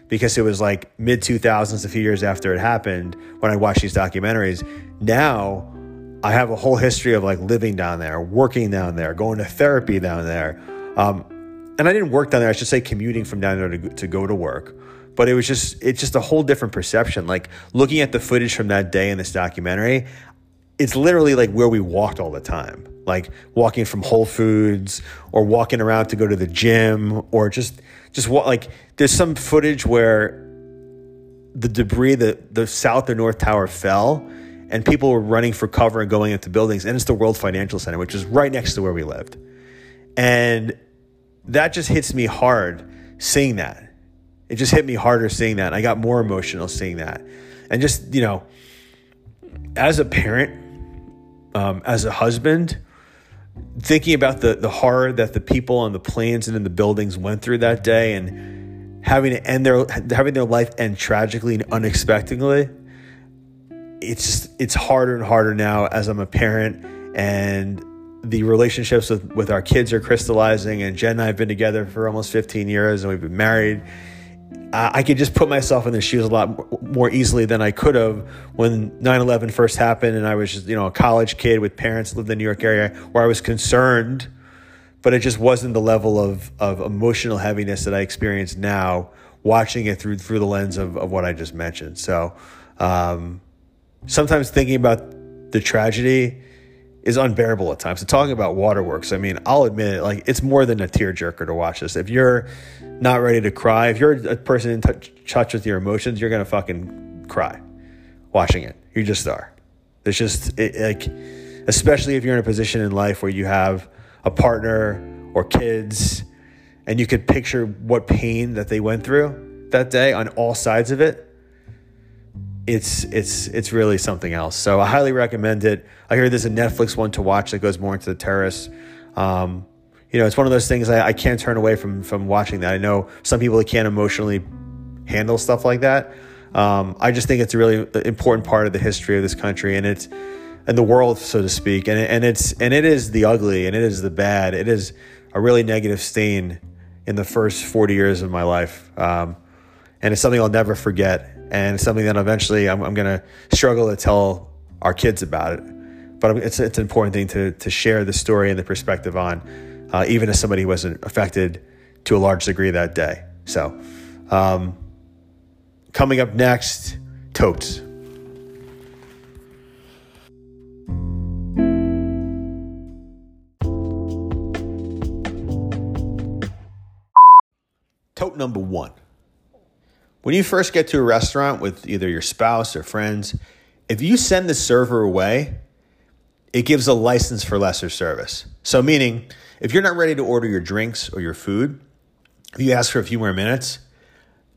because it was like mid 2000s, a few years after it happened when I watched these documentaries. Now I have a whole history of like living down there, working down there, going to therapy down there. Um, and I didn't work down there. I should say commuting from down there to, to go to work. But it was just it's just a whole different perception. Like looking at the footage from that day in this documentary, it's literally like where we walked all the time. Like walking from Whole Foods or walking around to go to the gym or just just what like there's some footage where the debris the the south or north tower fell and people were running for cover and going into buildings and it's the World Financial Center which is right next to where we lived. And that just hits me hard seeing that. It just hit me harder seeing that. I got more emotional seeing that. And just, you know, as a parent, um, as a husband, thinking about the, the horror that the people on the planes and in the buildings went through that day and having to end their having their life end tragically and unexpectedly it's it's harder and harder now as I'm a parent and the relationships with, with our kids are crystallizing and Jen and I have been together for almost 15 years and we've been married I could just put myself in their shoes a lot more easily than I could have when 9/11 first happened, and I was just you know a college kid with parents lived in the New York area where I was concerned, but it just wasn't the level of of emotional heaviness that I experience now watching it through through the lens of, of what I just mentioned. So um, sometimes thinking about the tragedy is unbearable at times. So talking about waterworks, I mean, I'll admit it, like it's more than a tearjerker to watch this. If you're not ready to cry, if you're a person in touch, touch with your emotions, you're gonna fucking cry watching it. You just are. It's just it, like, especially if you're in a position in life where you have a partner or kids, and you could picture what pain that they went through that day on all sides of it it's it's it's really something else. So I highly recommend it. I hear there's a Netflix one to watch that goes more into the terrorists. Um, you know, it's one of those things I, I, can't turn away from from watching that. I know some people can't emotionally handle stuff like that. Um, I just think it's a really important part of the history of this country and it's and the world, so to speak. And and it's and it is the ugly and it is the bad. It is a really negative stain in the first 40 years of my life. Um, and it's something I'll never forget and something that eventually I'm, I'm going to struggle to tell our kids about it. But it's, it's an important thing to, to share the story and the perspective on, uh, even as somebody wasn't affected to a large degree that day. So, um, coming up next, totes. Tote number one. When you first get to a restaurant with either your spouse or friends, if you send the server away, it gives a license for lesser service. So, meaning, if you're not ready to order your drinks or your food, if you ask for a few more minutes,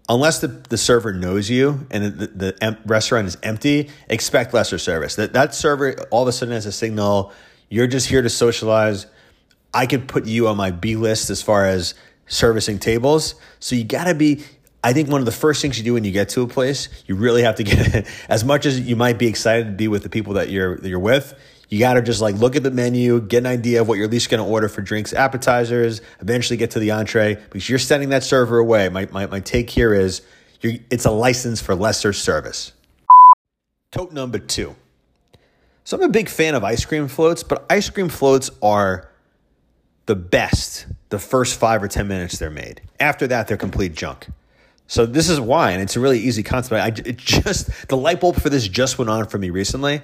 unless the, the server knows you and the, the em- restaurant is empty, expect lesser service. That, that server all of a sudden has a signal you're just here to socialize. I could put you on my B list as far as servicing tables. So you got to be I think one of the first things you do when you get to a place, you really have to get as much as you might be excited to be with the people that you're that you're with. You got to just like look at the menu, get an idea of what you're at least going to order for drinks, appetizers, eventually get to the entree because you're sending that server away. My, my, my take here is it's a license for lesser service. Tote number two. So I'm a big fan of ice cream floats, but ice cream floats are the best the first five or 10 minutes they're made. After that, they're complete junk. So this is why, and it's a really easy concept. I it just the light bulb for this just went on for me recently.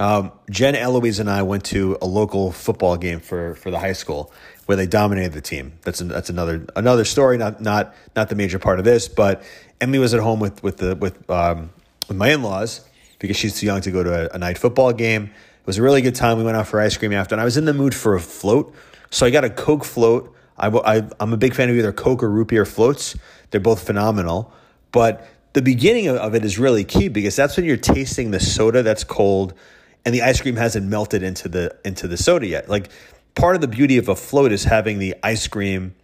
Um, Jen, Eloise, and I went to a local football game for for the high school where they dominated the team. That's that's another another story. Not not not the major part of this, but Emily was at home with with the with um, with my in laws because she's too young to go to a, a night football game. It was a really good time. We went out for ice cream after, and I was in the mood for a float, so I got a Coke float. I, I I'm a big fan of either Coke or root beer floats. They're both phenomenal. But the beginning of it is really key because that's when you're tasting the soda that's cold and the ice cream hasn't melted into the into the soda yet. Like part of the beauty of a float is having the ice cream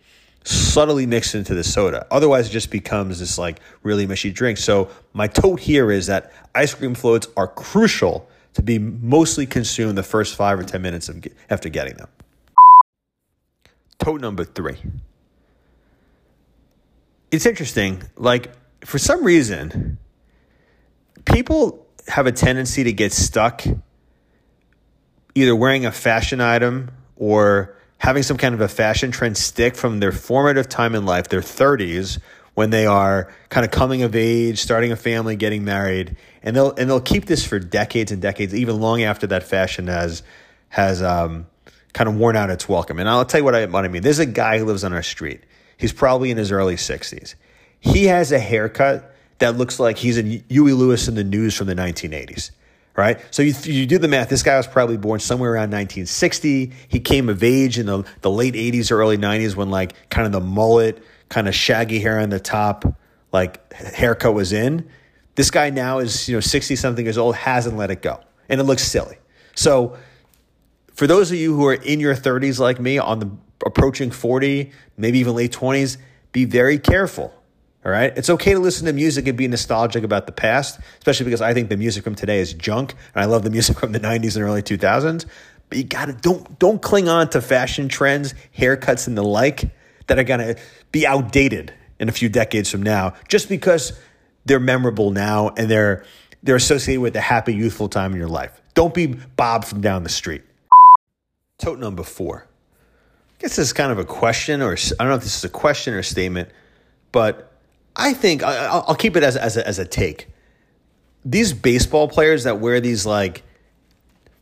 subtly mixed into the soda. Otherwise, it just becomes this like really mushy drink. So my tote here is that ice cream floats are crucial to be mostly consumed the first five or ten minutes of, after getting them. Tote number three it's interesting. Like, for some reason, people have a tendency to get stuck either wearing a fashion item or having some kind of a fashion trend stick from their formative time in life, their 30s, when they are kind of coming of age, starting a family, getting married, and they'll and they'll keep this for decades and decades, even long after that fashion has has um, kind of worn out its welcome. And I'll tell you what I what I mean. There's a guy who lives on our street. He's probably in his early 60s. He has a haircut that looks like he's in Huey Lewis in the news from the 1980s right? So you, you do the math. This guy was probably born somewhere around 1960. He came of age in the, the late 80s or early 90s when like kind of the mullet kind of shaggy hair on the top, like haircut was in. This guy now is, you know, 60 something years old, hasn't let it go. And it looks silly. So for those of you who are in your 30s like me, on the approaching 40, maybe even late 20s, be very careful. All right. It's okay to listen to music and be nostalgic about the past, especially because I think the music from today is junk. And I love the music from the 90s and early 2000s. But you gotta don't don't cling on to fashion trends, haircuts, and the like that are going to be outdated in a few decades from now just because they're memorable now and they're they're associated with a happy youthful time in your life. Don't be Bob from down the street. Tote number four. I guess this is kind of a question, or I don't know if this is a question or a statement, but I think I'll keep it as, as, a, as a take. These baseball players that wear these like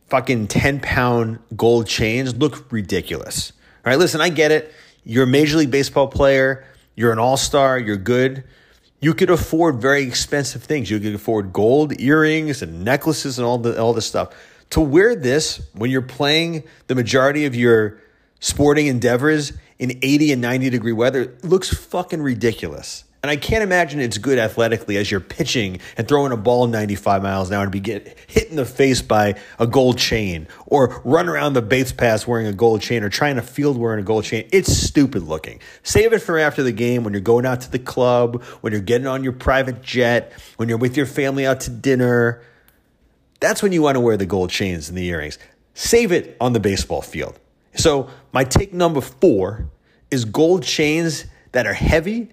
fucking 10 pound gold chains look ridiculous. All right, listen, I get it. You're a Major League Baseball player, you're an all star, you're good. You could afford very expensive things. You could afford gold earrings and necklaces and all the all this stuff. To wear this when you're playing the majority of your sporting endeavors in 80 and 90 degree weather looks fucking ridiculous. And I can't imagine it's good athletically as you're pitching and throwing a ball 95 miles an hour and be get hit in the face by a gold chain or run around the base pass wearing a gold chain or trying to field wearing a gold chain. It's stupid looking. Save it for after the game when you're going out to the club, when you're getting on your private jet, when you're with your family out to dinner. That's when you want to wear the gold chains and the earrings. Save it on the baseball field. So, my take number four is gold chains that are heavy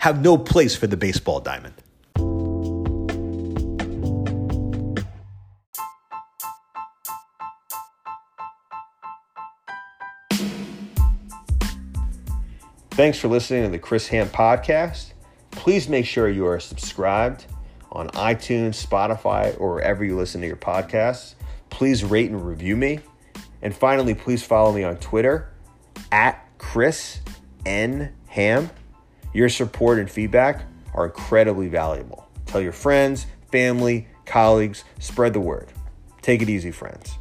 have no place for the baseball diamond. Thanks for listening to the Chris Ham podcast. Please make sure you are subscribed on iTunes, Spotify, or wherever you listen to your podcasts. Please rate and review me. And finally, please follow me on Twitter at Chris N. Ham. Your support and feedback are incredibly valuable. Tell your friends, family, colleagues, spread the word. Take it easy, friends.